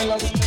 Melody.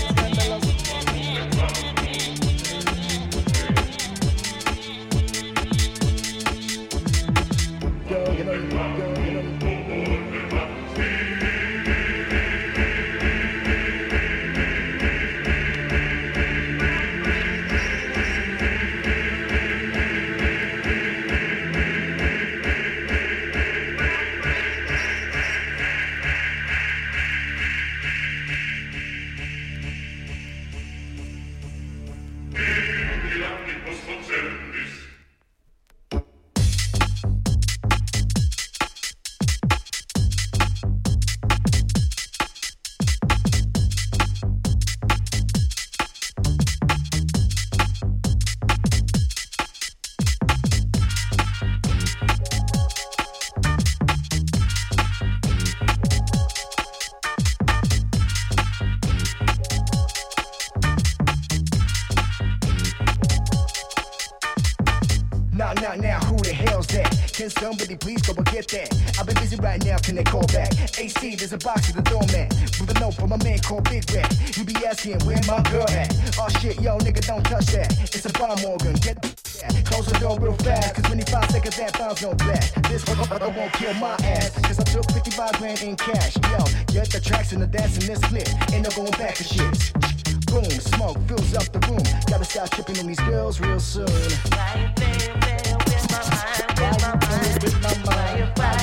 Right now, who the hell's that? Can somebody please go and get that? I've been busy right now, can they call back? AC, there's a box at the doormat. With a note from my man called Big Rat. You be asking where my girl at? Oh shit, yo, nigga, don't touch that. It's a bomb organ. Get that. Close the door real fast, cause 25 seconds that bounce no blast. This motherfucker won't kill my ass, cause I took 55 grand in cash. Yo, get the tracks and the dance in this clip. Ain't no going back to shit. Boom, smoke fills up the room. Gotta start tripping on these girls real soon. Why you I Fire, fire, fire, fire, fire.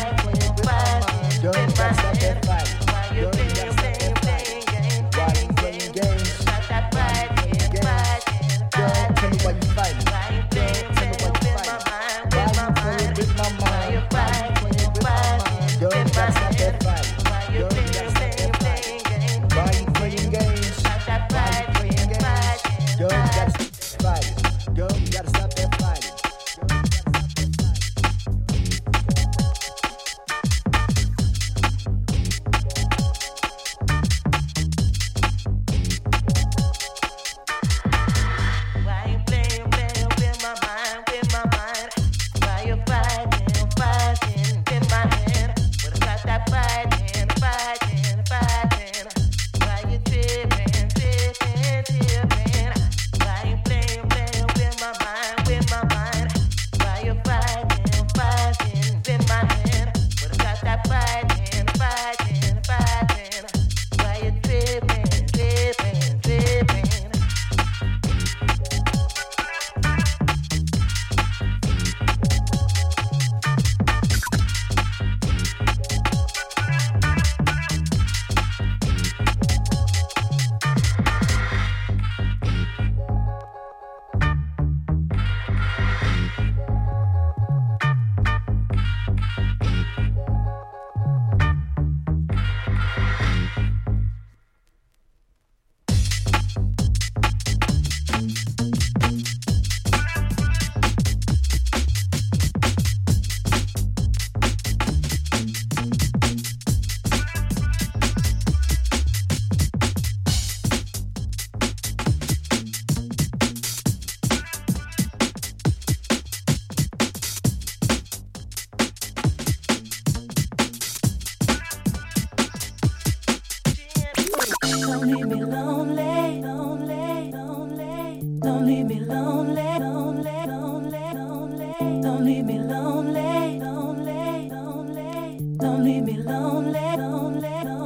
lonely, lonely, lonely.